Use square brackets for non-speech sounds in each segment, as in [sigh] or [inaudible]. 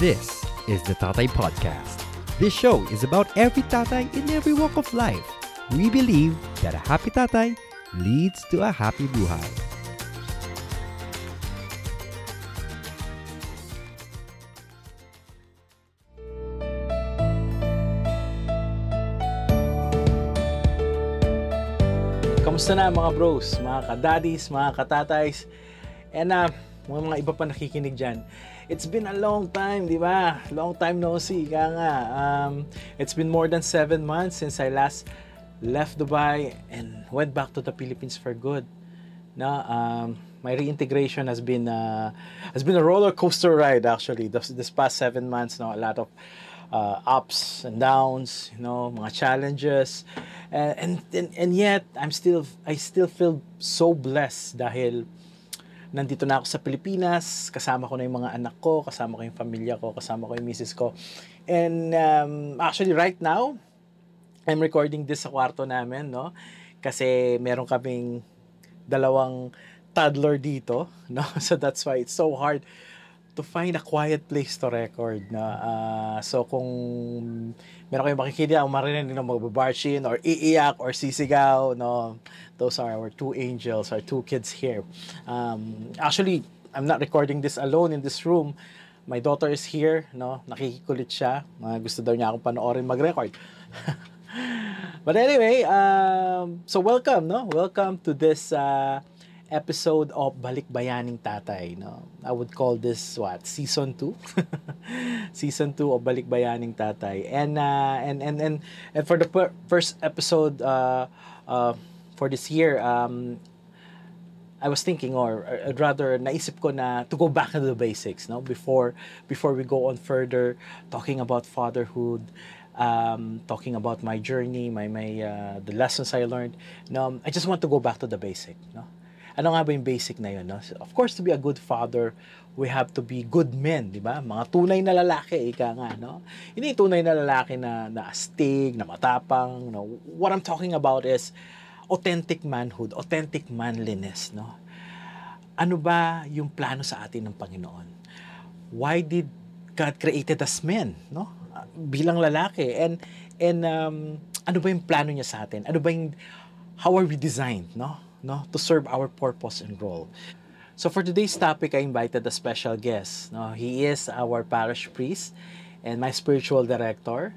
This is the Tatay Podcast. This show is about every tatay in every walk of life. We believe that a happy tatay leads to a happy buhay. Kamusta na mga bros, mga kadaddies, mga katatays, and uh, mga, mga iba pa nakikinig dyan. It's been a long time, di ba? Long time no see, kaya nga. Um, it's been more than seven months since I last left Dubai and went back to the Philippines for good. Na, um, my reintegration has been uh, has been a roller coaster ride actually. This, this past seven months, no, a lot of uh, ups and downs, you know, mga challenges. And, and and yet I'm still I still feel so blessed dahil nandito na ako sa Pilipinas, kasama ko na yung mga anak ko, kasama ko yung pamilya ko, kasama ko yung misis ko. And um, actually right now, I'm recording this sa kwarto namin, no? Kasi meron kaming dalawang toddler dito, [laughs] no? So that's why it's so hard to find a quiet place to record na uh, so kung meron kayong makikinig ang marinig ng magbabarshin or iiyak or sisigaw no? Those are our two angels our two kids here. Um, actually I'm not recording this alone in this room. My daughter is here no? Nakikikulit siya. Uh, gusto daw niya akong panoorin mag-record. [laughs] But anyway um, so welcome no? Welcome to this uh, episode of Balikbayaning Tatay. No? I would call this what season 2, [laughs] season 2 of Balikbayaning Tatay. And uh, and and and and for the per- first episode uh, uh, for this year, um, I was thinking, or, or rather, naisip ko na to go back to the basics, no? Before before we go on further, talking about fatherhood, um, talking about my journey, my my uh, the lessons I learned. No, I just want to go back to the basic, no? Ano nga ba yung basic na yun? No? Of course, to be a good father, we have to be good men, di ba? Mga tunay na lalaki, ika nga, no? Hindi tunay na lalaki na, na astig, na matapang, no? What I'm talking about is authentic manhood, authentic manliness, no? Ano ba yung plano sa atin ng Panginoon? Why did God created us men, no? Bilang lalaki. And, and um, ano ba yung plano niya sa atin? Ano ba yung, how are we designed, no? No, to serve our purpose and role. So for today's topic, I invited a special guest. No, he is our parish priest and my spiritual director.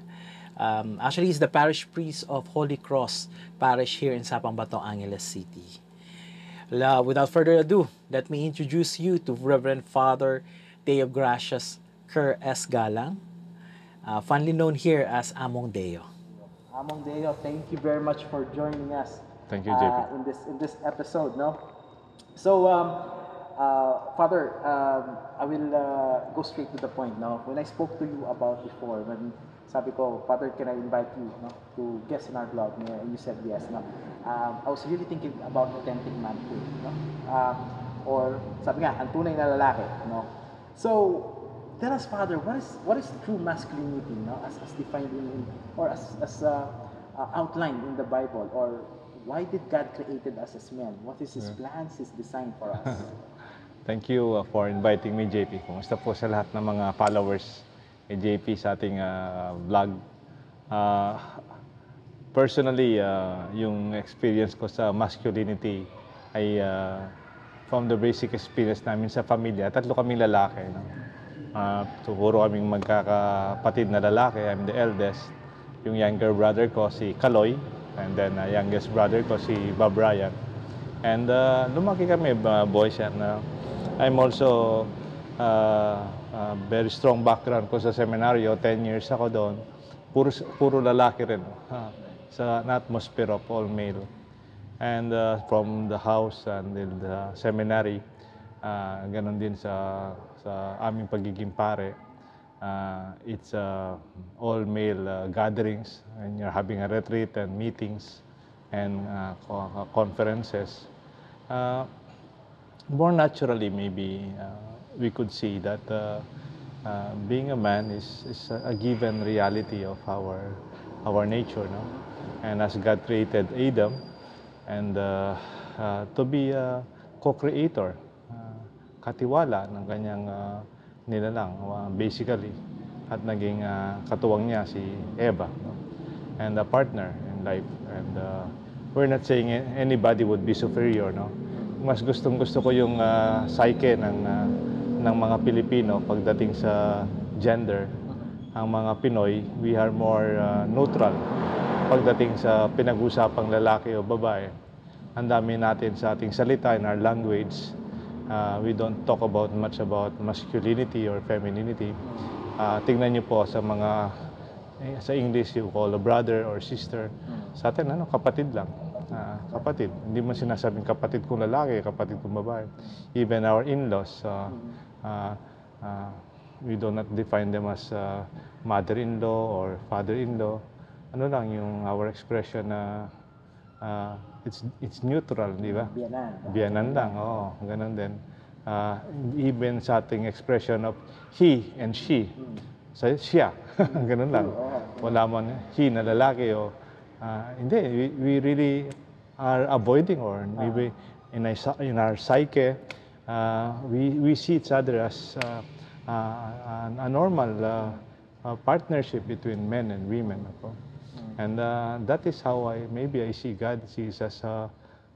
Um, actually, he's the parish priest of Holy Cross Parish here in Sapambato, Angeles City. La, without further ado, let me introduce you to Reverend Father Deo Gracias Kerr S. Galang, uh, fondly known here as Among Deo. Among Deo, thank you very much for joining us Thank you, uh, JP. in this in this episode, no? So, um, uh, Father, um, I will uh, go straight to the point, now. When I spoke to you about before, when sabi ko, Father, can I invite you, no, to guest in our blog? And you said yes, no? Um, I was really thinking about authentic manhood, no? Um, or sabi nga, ang tunay na lalaki, no? So, tell us, Father, what is what is true masculinity, no? As, as defined in, in or as as uh, uh, outlined in the Bible, or why did God created us as men? What is His plans, His design for us? [laughs] Thank you uh, for inviting me, JP. Kumusta po sa lahat ng mga followers ni JP sa ating uh, vlog. Uh, personally, uh, yung experience ko sa masculinity ay uh, from the basic experience namin sa pamilya. Tatlo kaming lalaki. No? Uh, so, puro kaming magkakapatid na lalaki. I'm the eldest. Yung younger brother ko, si Kaloy. And then, uh, youngest brother ko, si Bob Ryan. And uh, lumaki kami, uh, boys, and uh, I'm also uh, uh, very strong background ko sa seminaryo. 10 years ako doon. Puro, puro lalaki rin. Uh, sa atmosphere of all male. And uh, from the house and the seminary, uh, ganun din sa, sa aming pagiging pare. Uh, it's uh, all male uh, gatherings and you're having a retreat and meetings and uh, uh, conferences. Uh, more naturally, maybe uh, we could see that uh, uh, being a man is, is a given reality of our our nature, no? And as God created Adam, and uh, uh, to be a co-creator, uh, katiwala ng kanyang uh, nila lang, uh, basically. At naging uh, katuwang niya si Eva. No? And a partner in life. And uh, we're not saying anybody would be superior, no? Mas gustong gusto ko yung uh, psyche ng, uh, ng mga Pilipino pagdating sa gender. Ang mga Pinoy, we are more uh, neutral pagdating sa pinag-usapang lalaki o babae. Ang dami natin sa ating salita in our language. Uh, we don't talk about much about masculinity or femininity. Uh, tingnan niyo po sa mga eh, sa English you call a brother or sister. Sa atin ano kapatid lang. Ah, kapatid. Hindi mo sinasabing kapatid kong lalaki, kapatid kong babae. Even our in-laws, uh, uh, uh, we do not define them as uh, mother-in-law or father-in-law. Ano lang yung our expression na uh, it's it's neutral, di ba? Biyanan. Biyanan lang, oo, ganun din. Ah, even sa ating expression of he and she, sa siya, [laughs] ganun lang. Wala man he na lalaki o ah, hindi, we, we really are avoiding or maybe in, our, in our psyche, ah, we, we see each other as ah, ah, a, a normal ah, ah, partnership between men and women. Ako. And uh, that is how I maybe I see God sees us uh,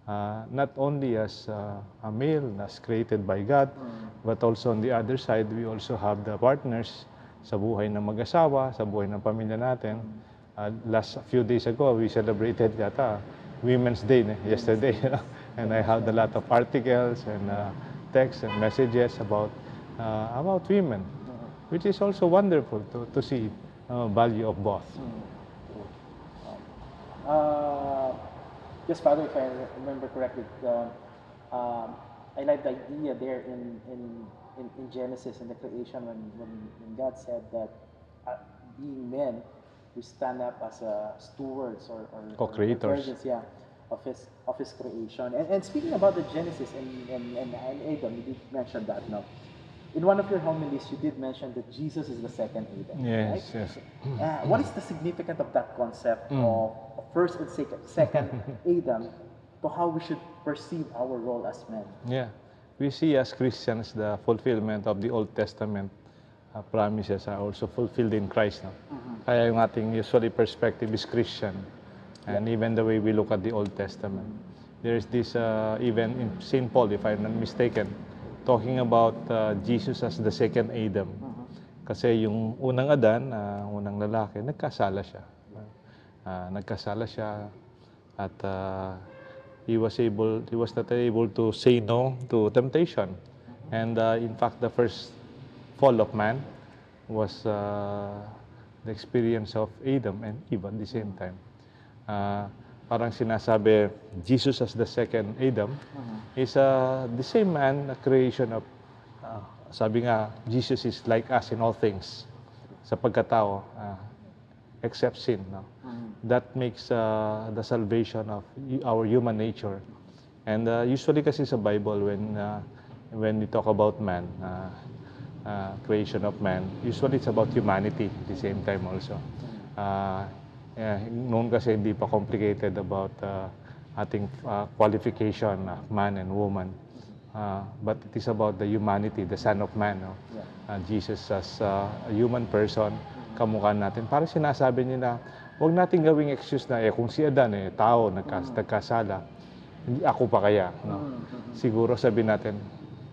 uh, not only as uh, a male as created by God, but also on the other side we also have the partners sa buhay ng mag-asawa, sa buhay ng pamilya natin. Uh, last few days ago we celebrated yata Women's Day ne, yesterday, [laughs] and I had a lot of articles and uh, texts and messages about uh, about women, which is also wonderful to to see uh, value of both. Uh, yes, Father, if I remember correctly, um, I like the idea there in, in, in, in Genesis in the creation when, when, when God said that uh, being men, we stand up as uh, stewards or, or or Co-creators. guardians, yeah, of his of his creation. And, and speaking about the Genesis and, and, and, and Adam, you did mention that now. In one of your homilies, you did mention that Jesus is the second Adam. Yes, right? yes. Uh, what is the significance of that concept Mm. of first and second, [laughs] second Adam to how we should perceive our role as men? Yeah. We see as Christians the fulfillment of the Old Testament uh, promises are also fulfilled in Christ. No? Kaya yung ating usually perspective is Christian. And even the way we look at the Old Testament. There's this, uh, even in St. Paul, if I'm not mistaken, talking about uh, Jesus as the second Adam. Kasi yung unang Adan, uh, unang lalaki, nagkasala siya. Ah, nagkasala siya at uh, he was able he was not able to say no to temptation and uh, in fact the first fall of man was uh, the experience of Adam and Eve at the same time Ah, parang sinasabi Jesus as the second Adam is uh, the same man a creation of ah, sabi nga Jesus is like us in all things sa pagkatao ah, except sin no that makes uh, the salvation of our human nature. And uh, usually kasi sa Bible, when uh, when we talk about man, uh, uh, creation of man, usually it's about humanity at the same time also. Uh, eh, noon kasi hindi pa complicated about uh, ating uh, qualification of man and woman. Uh, but it is about the humanity, the Son of Man. No? Uh, Jesus as uh, a human person, kamukha natin. Parang sinasabi niya na, huwag natin gawing excuse na, eh, kung si Adan, eh, tao, nagkas, nagkasala, hindi ako pa kaya. No? Siguro sabi natin,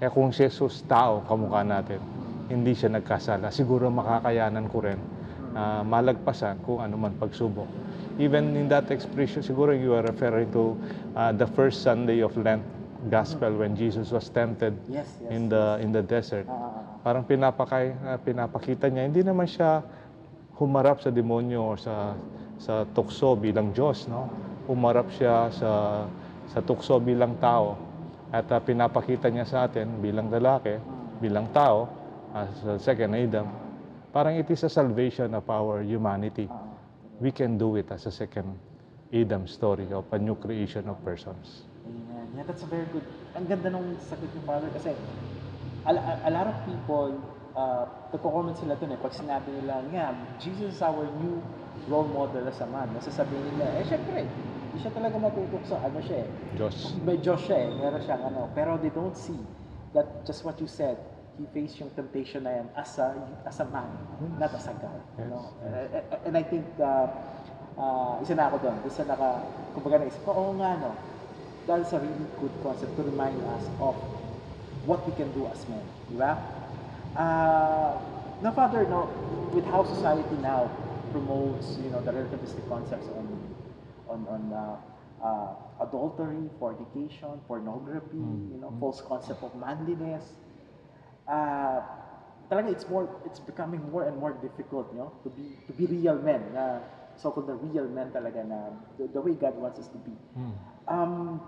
eh, kung si Jesus, tao, kamukha natin, hindi siya nagkasala, siguro makakayanan ko rin na malagpasan kung ano man pagsubok. Even in that expression, siguro you are referring to uh, the first Sunday of Lent gospel when Jesus was tempted Yes, yes. in the in the desert. Ah, Parang pinapakay ah, pinapakita niya hindi naman siya humarap sa demonyo o sa sa tukso bilang Diyos, no? Humarap siya sa sa tukso bilang tao at ah, pinapakita niya sa atin bilang lalaki, bilang tao as a second Adam. Parang it is a salvation of our humanity. We can do it as a second Adam story of a new creation of persons. Amen. Yeah, that's a very good. Ang ganda nung sagot ni Father kasi a, a, a lot of people, uh, nagko-comment sila dun eh. Pag sinabi nila, nga, Jesus is our new role model as a man. Nasasabihin nila, eh syempre, hindi siya talaga matutok sa ano siya eh. Diyos. May Diyos siya eh. Meron siyang ano. Pero they don't see that just what you said, he faced yung temptation na yan as a, as a man, not as a guy. You know? Uh, and I think, uh, uh, isa na ako doon, isa naka, kumbaga naisip ko, oo nga no, that's a really good concept to remind us of what we can do as men. Di ba? Uh, now, Father, no, with how society now promotes, you know, the relativistic concepts on, on, on uh, uh, adultery, fornication, pornography, you know, false concept of manliness. Uh, talaga it's more it's becoming more and more difficult, you know, to be to be real men na so-called the real men talaga na the, the way God wants us to be. Um,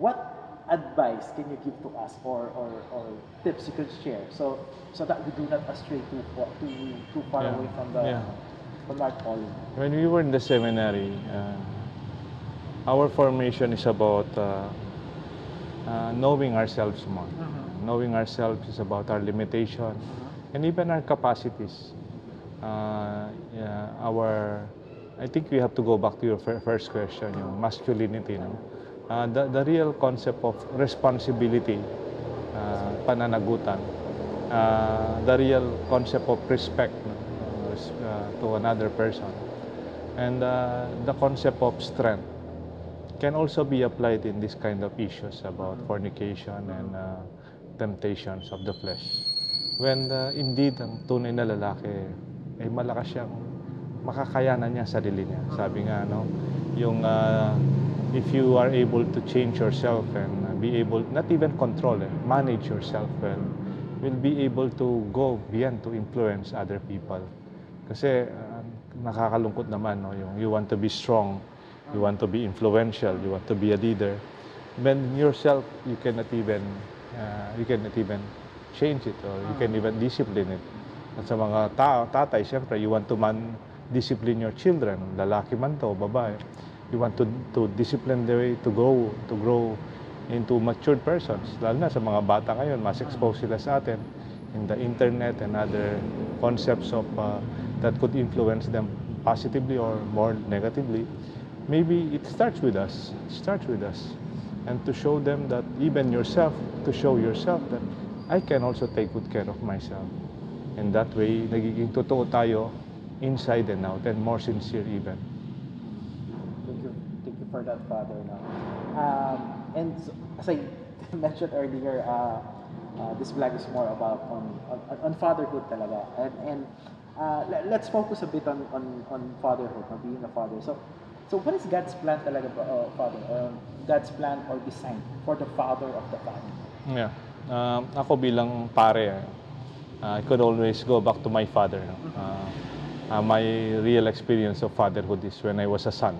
what advice can you give to us or, or, or tips you could share so so that we do not astray too far, too, too far Yeah. away from the Yeah. from our calling? When we were in the seminary, uh, our formation is about uh, uh, knowing ourselves more. Knowing ourselves is about our limitation and even our capacities. Uh, yeah, our, I think we have to go back to your fir- first question, yung masculinity. No? Uh, the, the real concept of responsibility, uh, pananagutan, uh, the real concept of respect no? uh, uh, to another person, and uh, the concept of strength can also be applied in this kind of issues about fornication and uh, temptations of the flesh. When uh, indeed ang tunay na lalaki ay malakas siyang makakayanan niya sa sarili niya. Sabi nga, no, yung uh, if you are able to change yourself and uh, be able, not even control it, manage yourself well, will be able to go beyond to influence other people. Kasi uh, nakakalungkot naman, no, yung you want to be strong, you want to be influential, you want to be a leader. When yourself, you cannot even, uh, you cannot even change it or you can even discipline it. At sa mga tao, tatay, siyempre, you want to man discipline your children, lalaki man to, babae. You want to, to discipline the way to grow, to grow into matured persons. Lalo na sa mga bata ngayon, mas exposed sila sa atin in the internet and other concepts of uh, that could influence them positively or more negatively. Maybe it starts with us. It starts with us. And to show them that even yourself, to show yourself that I can also take good care of myself. And that way, nagiging totoo tayo inside and out and more sincere even. Thank you, thank you for that, Father. No? Um, and so, as I [laughs] mentioned earlier, uh, uh, this vlog is more about on, on, on fatherhood talaga. And, and uh, le- let's focus a bit on, on, on fatherhood, on being a father. So, so what is God's plan talaga, uh, Father? Um, God's plan or design for the father of the family? Yeah. Um, ako bilang pare, uh, I could always go back to my father. no? Uh, uh, my real experience of fatherhood is when I was a son.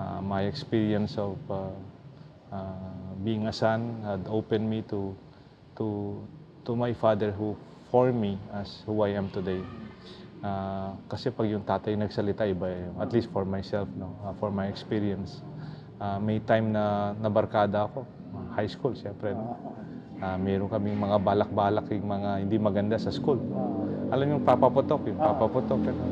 Uh, my experience of uh, uh, being a son had opened me to to to my father who formed me as who I am today. Uh, kasi pag yung tatay nagsalita, iba eh. At least for myself, no? Uh, for my experience. Uh, may time na nabarkada ako, uh, high school, siyempre. No? Ah, meron kaming mga balak-balak yung mga hindi maganda sa school. Alam yung papaputok, yung papaputok. ano,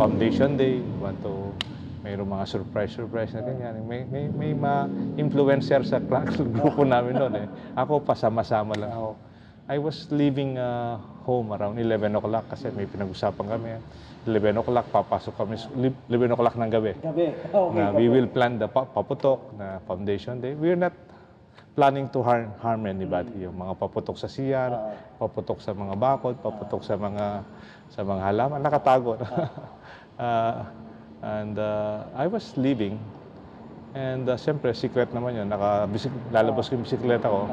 Foundation Day, want to, mayroong mga surprise-surprise na ganyan. May, may, may ma-influencer sa [laughs] class, grupo namin noon eh. Ako, pasama-sama lang ako. I was leaving uh, home around 11 o'clock kasi may pinag-usapan kami. 11 o'clock, papasok kami, 11 o'clock ng gabi Gabi. [laughs] Okay. na we will plan the pa- paputok na foundation day. We're not planning to harm, harm anybody. Yung mga paputok sa CR, paputok sa mga bakod, paputok sa mga sa mga halaman, nakatago. uh, [laughs] and uh, I was leaving and uh, siyempre secret naman yun, naka, lalabas ko yung bisikleta ko.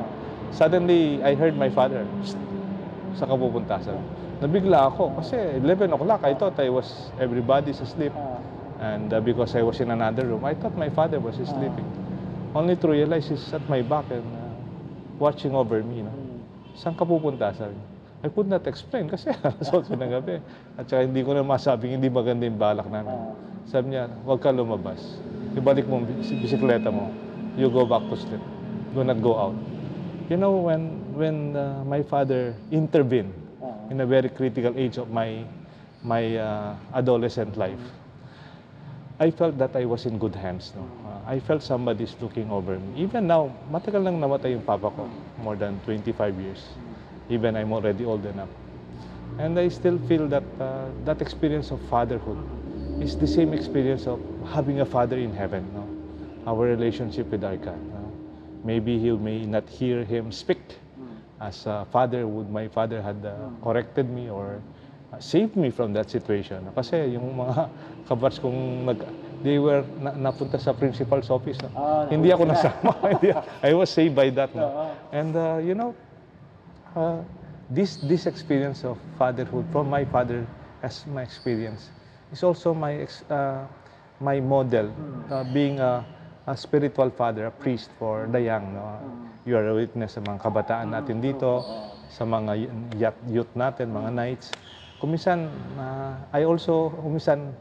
Suddenly, I heard my father, "Psst, saan ka pupunta? Sabi, nabigla ako kasi 11 o'clock, I thought I was, everybody's asleep. And uh, because I was in another room, I thought my father was sleeping. Only to realize he's at my back and uh, watching over me. No? Saan ka pupunta? Sabi. I could not explain kasi [laughs] alas 8 ng gabi. At saka hindi ko na masabing hindi maganda yung balak namin. Sabi niya, huwag ka lumabas. Ibalik mo bisikleta mo. You go back to sleep. Do not go out. You know, when when uh, my father intervened in a very critical age of my my uh, adolescent life, I felt that I was in good hands. No? Uh, I felt somebody's looking over me. Even now, matagal nang namatay yung papa ko. more than 25 years. Even I'm already old enough. And I still feel that uh, that experience of fatherhood is the same experience of having a father in heaven. No? Our relationship with our God. no? Maybe you may not hear him speak as a father would my father had uh, corrected me or uh, saved me from that situation. Kasi yung mga [laughs] kabats kong nag, they were na, napunta sa principal's office. no? Ah, Hindi ako nasama. [laughs] I was saved by that. No? And uh, you know, uh, this this experience of fatherhood from my father as my experience is also my ex, uh, my model uh, being a, a spiritual father, a priest for the young. No? You are a witness sa mga kabataan natin dito, sa mga youth, natin, mga knights. Kumisan, uh, I also, kumisan,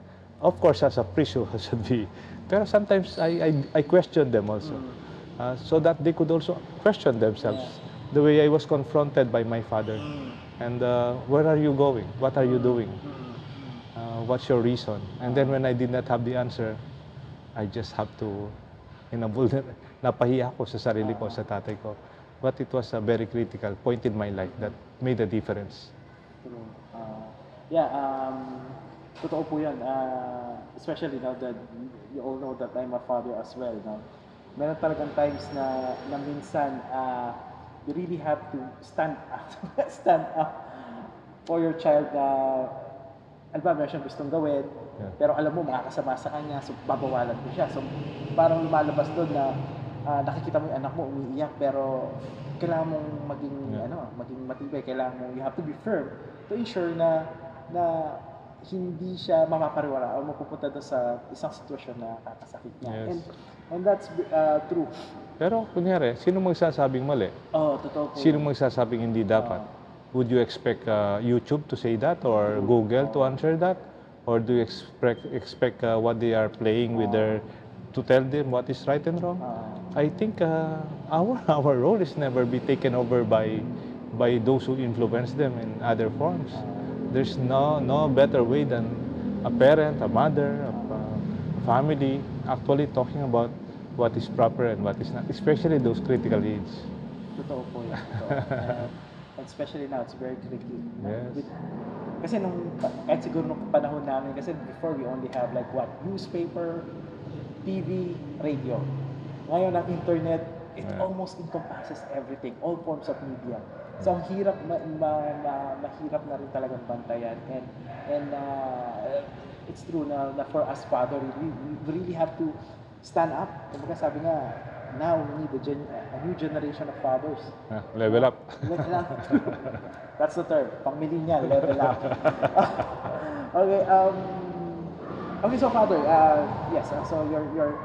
of course, as a priest [laughs] who should be, pero sometimes I, I, I question them also. Uh, so that they could also question themselves the way I was confronted by my father. And uh, where are you going? What are you doing? Uh, what's your reason? And then when I did not have the answer, I just have to, inabul, napahiya ako sa sarili ko, sa tatay ko. But it was a very critical point in my life that made a difference. True. Uh, yeah, um, totoo po yan. Uh, especially now that you all know that I'm a father as well. No? Meron talagang times na, na minsan uh, you really have to stand up, [laughs] stand up for your child na ano ba, meron siyang gustong gawin, Yeah. pero alam mo, makakasama sa kanya, so babawalan mo siya. So parang lumalabas doon na ah, nakikita mo yung anak mo umiiyak, pero kailangan mong maging, Yeah. ano, maging matibay, kailangan mo, you have to be firm to ensure na, na hindi siya mapapariwala o mapupunta doon sa isang sitwasyon na kakasakit niya. Yes. And, and that's uh, true. Pero kunyari, sino magsasabing mali? Oh, totoo po. Sino magsasabing hindi dapat? Would you expect uh, YouTube to say that or Google to answer that? Or do you expect expect uh, what they are playing with their to tell them what is right and wrong? I think uh, our [laughs] our role is never be taken over by by those who influence them in other forms. There's no no better way than a parent, a mother, a, a family actually talking about what is proper and what is not, especially those critical age. Totoo po yun. [laughs] Especially now, it's very tricky. Yes. With, kasi nung, kahit siguro nung panahon namin, kasi before we only have like what, newspaper, TV, radio. Ngayon ang internet, it Yeah. almost encompasses everything, all forms of media. So ang hirap, ma, ma, ma, mahirap na rin talagang bantayan. And, and uh, it's true na, na for us father, we, we really have to stand up. Kumbaga sabi nga, now we need a, gen, a new generation of fathers. Ah, level up. Level up. [laughs] That's the term. Pang millennial, level up. [laughs] okay, um, okay, so Father, uh, yes, uh, so you're, you're,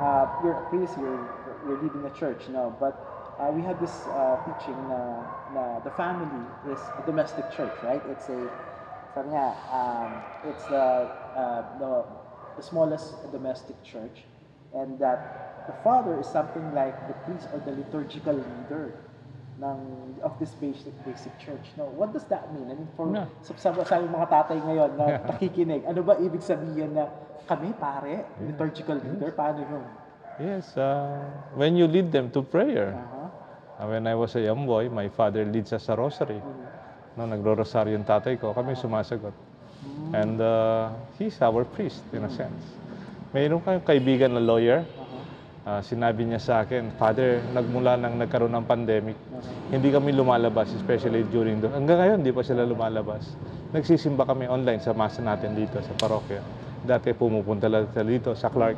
uh, you're priest, you're, you're leading a church now, but uh, we had this uh, teaching na, na the family is a domestic church, right? It's a, sabi nga, um, it's the, uh, the, the smallest domestic church, and that the father is something like the priest or the liturgical leader ng of this basic basic church. No, what does that mean? I mean, for Yeah. sa, sa, sa mga tatay ngayon na [laughs] nakikinig, ano ba ibig sabihin na kami pare, liturgical leader, paano yun? Yes, uh, when you lead them to prayer. Uh-huh. Uh, when I was a young boy, my father leads us sa rosary. No, nagro-rosaryo yung tatay ko, kami sumasagot. And uh, he's our priest, in a sense. Mayroon kayong kaibigan na lawyer, uh, sinabi niya sa akin, Father, nagmula nang nagkaroon ng pandemic, hindi kami lumalabas, especially during the... Hanggang ngayon, hindi pa sila lumalabas. Nagsisimba kami online sa masa natin dito sa parokya. Dati pumupunta lang dito sa Clark.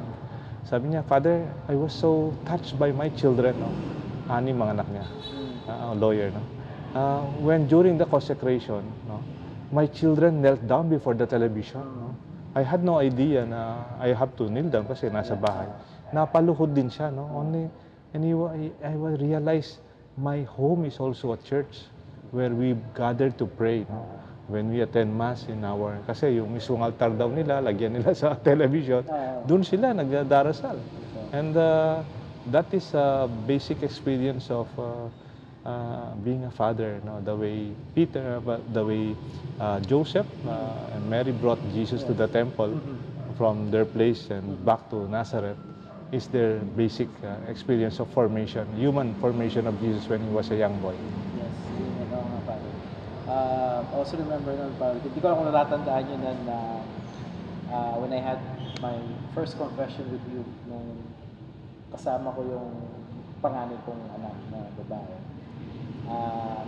Sabi niya, Father, I was so touched by my children. No? Anim mga anak niya. Ah, lawyer. No? Uh, when during the consecration, no, my children knelt down before the television. No? I had no idea na I have to kneel down kasi nasa bahay. Napaluhod din siya. No? Only, and he, I, I realized my home is also a church where we gather to pray. No? When we attend Mass in our... Kasi yung mismong altar daw nila, lagyan nila [laughs] sa television, doon sila nagdarasal. And uh, that is a basic experience of uh, uh, being a father. No? The way Peter, uh, the way uh, Joseph uh, and Mary brought Jesus to the temple from their place and back to Nazareth. is their basic uh, experience of formation, human formation of Jesus when he was a young boy. Yes, yun yun. Nga, pare. Uh, also remember nun, pare, hindi ko lang kung natatandaan yun na, na uh, when I had my first confession with you, nung kasama ko yung panganay kong anak na babae. Uh,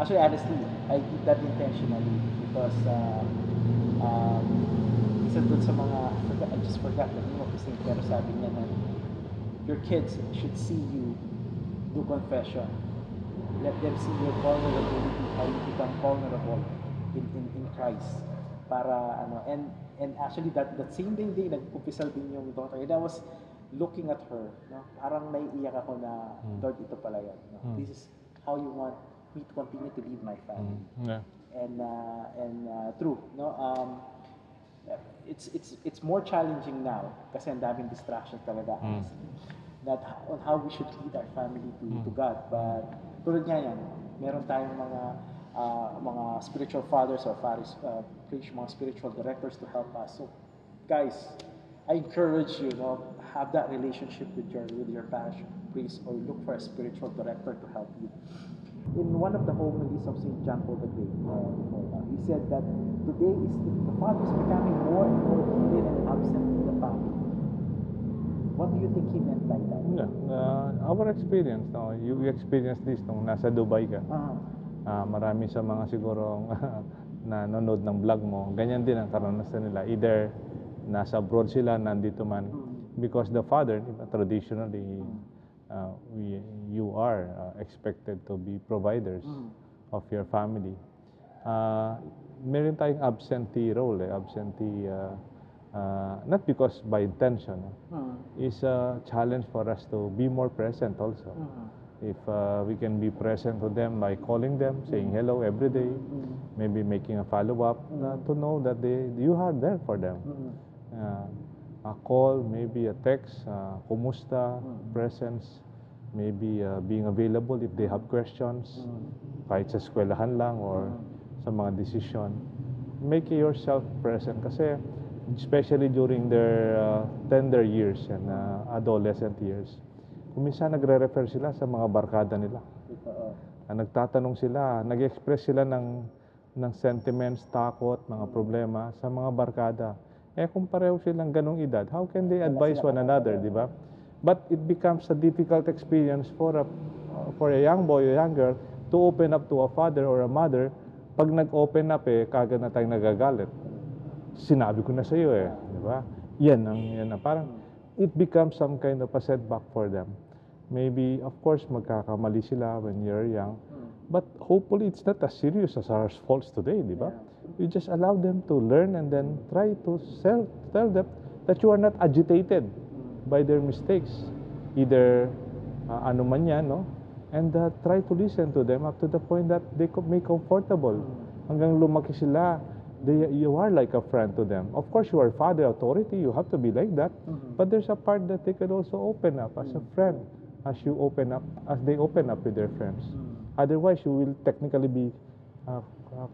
actually, honestly, I did that intentionally because uh, um, isa dun sa mga, I, forgot, I just forgot the name of this thing, pero sabi niya na your kids should see you do confession. Let them see your vulnerability, how you become vulnerable in, in, in Christ. Para ano, and and actually that that same day day nagkumpisal din yung daughter. And I was looking at her, no? Parang naiiyak ako na, Lord, ito pala yan. No? Mm. This is how you want me to continue to lead my family Yeah. and uh, and uh, true no um it's it's it's more challenging now kasi ang daming distractions talaga Mm. that on how we should lead our family to to God. But tulad nga yan meron tayong mga uh, mga spiritual fathers or fathers uh, mga spiritual directors to help us. So guys I encourage you no have that relationship with your with your parish priest or look for a spiritual director to help you in one of the homilies of St. John Paul the Great, uh, he said that today is the, the father is becoming more and more hidden and absent in the family. What do you think he meant by that? Yeah. Uh, our experience, no, you you experience this nung nasa Dubai ka. Uh, Ah, marami sa mga siguro na [laughs] nanonood ng vlog mo, ganyan din ang karanasan nila. Either nasa abroad sila, nandito man. Because the father, traditionally, uh, we, you are uh, expected to be providers of your family. Uh, meron tayong absentee role, eh, absentee, uh, uh, not because by intention, uh, is a challenge for us to be more present also. If uh, we can be present to them by calling them, saying hello every day, maybe making a follow-up uh, to know that they you are there for them. Uh, a call, maybe a text, uh, kumusta, presence, maybe uh, being available if they have questions, kahit sa eskwelahan lang or sa mga decision. Make yourself present kasi especially during their uh, tender years and uh, adolescent years, kumisa nagre-refer sila sa mga barkada nila. Ah, nagtatanong sila, nag-express sila ng, ng sentiments, takot, mga problema sa mga barkada. Eh kung pareho silang ganong edad, how can they advise one another, di ba? But it becomes a difficult experience for a, for a young boy or young girl to open up to a father or a mother. Pag nag-open up eh, kagad na tayong nagagalit. Sinabi ko na sa iyo eh, di ba? Yan ang yan ang parang it becomes some kind of a setback for them. Maybe, of course, magkakamali sila when you're young. But hopefully, it's not as serious as our faults today, di ba? You just allow them to learn and then try to sell, tell them that you are not agitated by their mistakes. Either uh, ano man yan, no? And uh, try to listen to them up to the point that they co- may comfortable. Hanggang lumaki sila, they, you are like a friend to them. Of course, you are father authority, you have to be like that. But there's a part that they can also open up as a friend, as you open up, as they open up with their friends. Otherwise, you will technically be uh,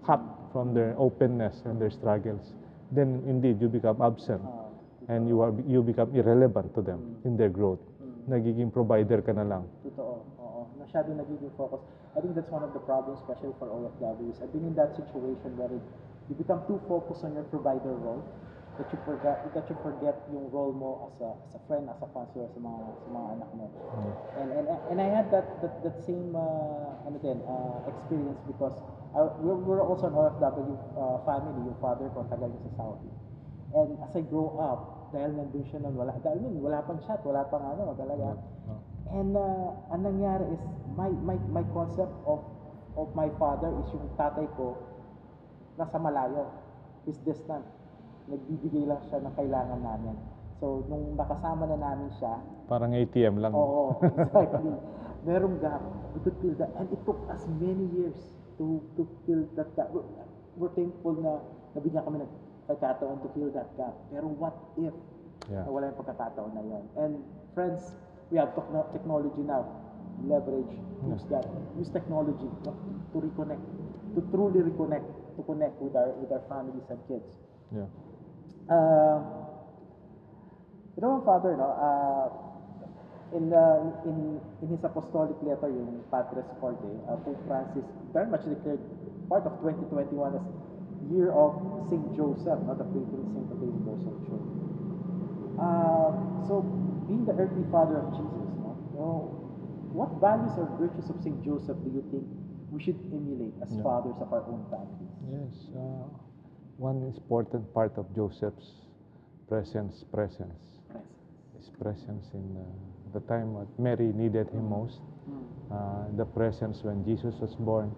cut from their openness and their struggles. Then, indeed, you become absent and you are you become irrelevant to them in their growth. Nagiging provider ka na lang. Totoo. Oo. Masyado nagiging focus. I think that's one of the problems, especially for OFWs. I've been in that situation where you become too focused on your provider role that you forget that you forget yung role mo as a as a friend, as a counselor sa mga sa mga anak mo. And and and I had that that, that same uh, ano din, uh, experience because I, we're, we're also an OFW uh, family, yung father ko tagal niya sa Saudi. And as I grow up, dahil nandun siya nun, wala, dahil nun, wala pang chat, wala pang ano, talaga. And uh, ang nangyari is, my, my, my concept of, of my father is yung tatay ko, nasa malayo, is distant. Nagbibigay lang siya ng kailangan namin. So, nung nakasama na namin siya, Parang ATM lang. Oo, exactly. Merong gap. We could fill that. And it took us many years to to fill that gap. We're, we're thankful na nabigyan kami ng pagkataon to fill that gap. Pero what if Yeah. nawala yung pagkakataon na yon? And friends, we have techno- technology now. Leverage, use that. Use technology no, to reconnect, to truly reconnect, to connect with our with our families and kids. Yeah. Uh, you know, Father, no, uh, in, uh, in, in his apostolic letter, yung Patres Corde, uh, Pope Francis very much declared part of 2021 as year of Saint Joseph, not the patron saint of the Universal Church. Uh, so, being the earthly father of Jesus, no, know, what values or virtues of Saint Joseph do you think we should emulate as Yeah. fathers of our own families? Yes, uh, one important part of Joseph's presence, presence, Presence. his presence in uh, the time that Mary needed him most, uh, the presence when Jesus was born,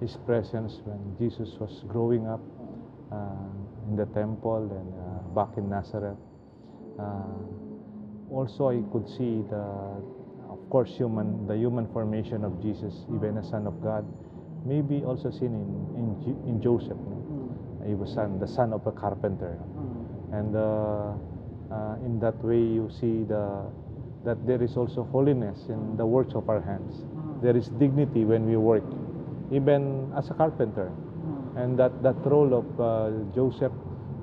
his presence when Jesus was growing up uh, in the temple and uh, back in Nazareth. Uh, also, I could see the, of course, human, the human formation of Jesus, even a son of God, maybe also seen in in, in Joseph. no? He was son, the son of a carpenter, and uh, uh, in that way you see the that there is also holiness in the works of our hands. There is dignity when we work, even as a carpenter. And that, that role of uh, Joseph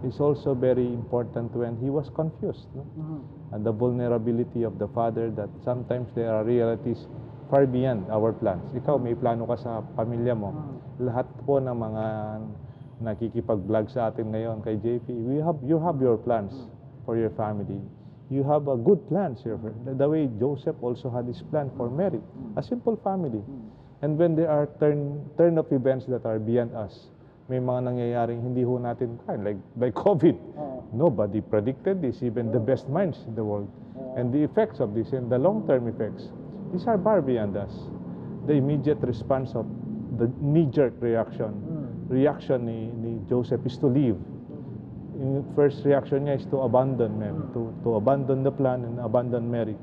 is also very important when he was confused. No? And the vulnerability of the father that sometimes there are realities far beyond our plans. Ikaw, may plano ka sa pamilya mo. Lahat po ng mga nakikipag-vlog sa atin ngayon kay JP, we have, you have your plans for your family. You have a good plans here. The, way Joseph also had his plan for Mary, a simple family. And when there are turn, turn of events that are beyond us, may mga nangyayaring hindi ho natin kaya, like, like [laughs] COVID. Nobody predicted this, even the best minds in the world. And the effects of this and the long-term effects, these are far beyond us. The immediate response of the knee-jerk reaction, reaction ni, ni Joseph is to leave. Yung first reaction niya is to abandon Mary, to, to abandon the plan and abandon Mary.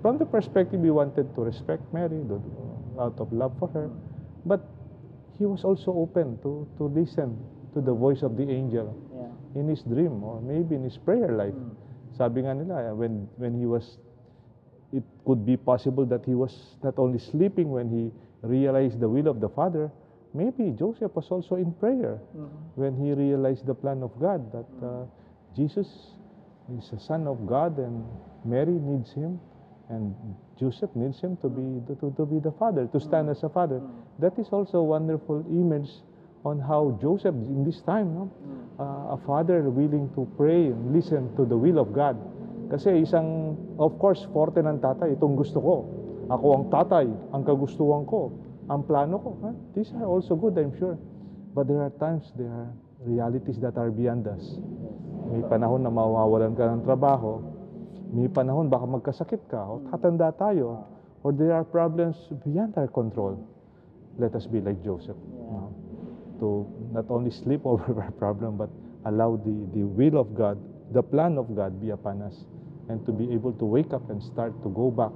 From the perspective, he wanted to respect Mary out of love for her. But he was also open to, to listen to the voice of the angel Yeah. in his dream or maybe in his prayer life. Sabi nga nila, when, when he was, it could be possible that he was not only sleeping when he realized the will of the Father, maybe Joseph was also in prayer when he realized the plan of God that uh, Jesus is a son of God and Mary needs him and Joseph needs him to be the, to, to be the father, to stand as a father. That is also a wonderful image on how Joseph in this time, no? Uh, a father willing to pray and listen to the will of God. Kasi isang, of course, forte ng tatay, itong gusto ko. Ako ang tatay, ang kagustuhan ko, ang plano ko. Huh? These are also good, I'm sure. But there are times, there are realities that are beyond us. May panahon na mawawalan ka ng trabaho. May panahon baka magkasakit ka o tatanda tayo. Or there are problems beyond our control. Let us be like Joseph. no? To not only sleep [laughs] over our problem, but allow the, the will of God, the plan of God be upon us. And to be able to wake up and start to go back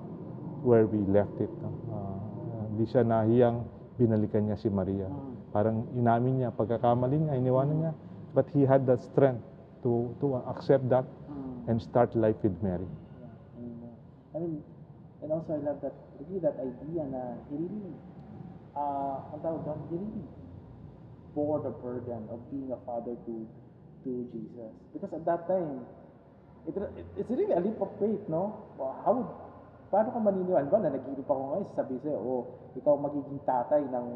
where we left it. no? Hindi siya nahiyang binalikan niya si Maria. Parang inamin niya, pagkakamali niya, iniwanan niya. But he had that strength to, to accept that and start life with Mary. Yeah, and, uh, I mean, and also I love that, really that idea na he really, uh, ang tawag doon, he really bore the burden of being a father to to Jesus. Because at that time, it, it, it's really a leap of faith, no? How would, paano ka maniniwala? Ba, na nagilip ako ngayon, sabi sa'yo, oh, ikaw magiging tatay ng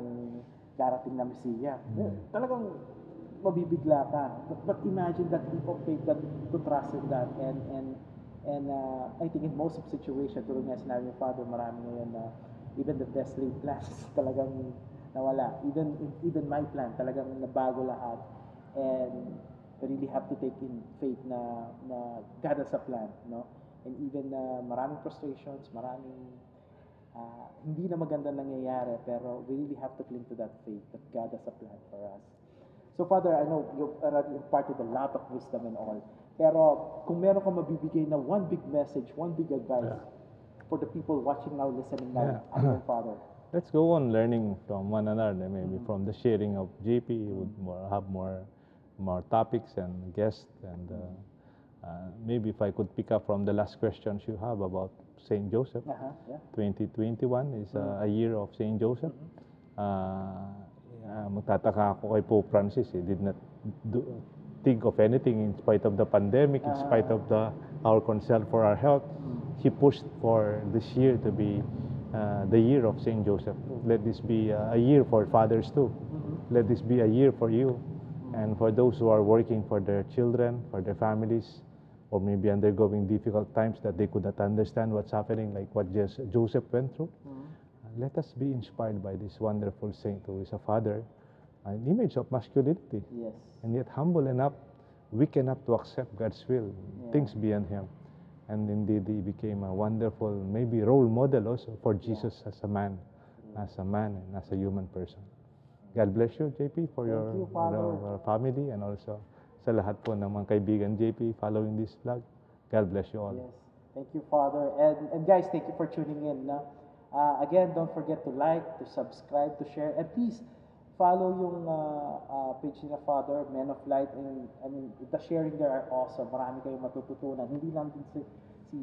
darating na Mesiya. Eh, Talagang mabibigla ka. But, but imagine that leap of faith that to trust in that and and and uh, I think in most of situation tulad nga sinabi ni Father marami ngayon na even the best laid plans [laughs] talagang nawala even even my plan talagang nabago lahat and really have to take in faith na na God has a plan no and even uh, maraming frustrations maraming ah, hindi na maganda nangyayari pero we really have to cling to that faith that God has a plan for us So Father, I know you've already imparted a lot of wisdom and all. Pero kung meron ka mabibigay na one big message, one big advice for the people watching now, listening now, Yeah. yun, [laughs] Father? Let's go on learning from one another. Maybe from the sharing of JP, would more, have more, more topics and guests. And uh, uh, maybe if I could pick up from the last questions you have about Saint Joseph. Aha, yeah. 2021 is uh, a year of Saint Joseph. Uh, uh, magtataka ako kay Pope Francis. He did not do, think of anything in spite of the pandemic, in spite of the our concern for our health. he pushed for this year to be uh, the year of Saint Joseph. Let this be uh, a year for fathers too. Let this be a year for you, and for those who are working for their children, for their families, or maybe undergoing difficult times that they could not understand what's happening, like what just Joseph went through. Uh, let us be inspired by this wonderful saint who is a father, an image of masculinity, Yes. and yet humble enough, weak enough to accept God's will, Yeah. things beyond him. And indeed, he became a wonderful, maybe role model also for Jesus as a man, as a man and as a human person. God bless you, JP, for Thank your, you, Father. your family and also sa lahat po ng mga kaibigan JP following this vlog. God bless you all. Yes. Thank you, Father. And, and guys, thank you for tuning in. No? Uh, again, don't forget to like, to subscribe, to share, and please follow yung uh, uh, page ni Father, Men of Light. And I mean, the sharing there are awesome. Marami kayong matututunan. Hindi lang din si, si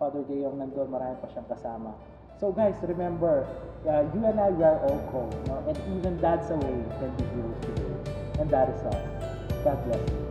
Father Gayong nandun, marami pa siyang kasama. So guys, remember, uh, you and I, we are all called. No? And even that's a way can be heroes today. And that is us. God bless you.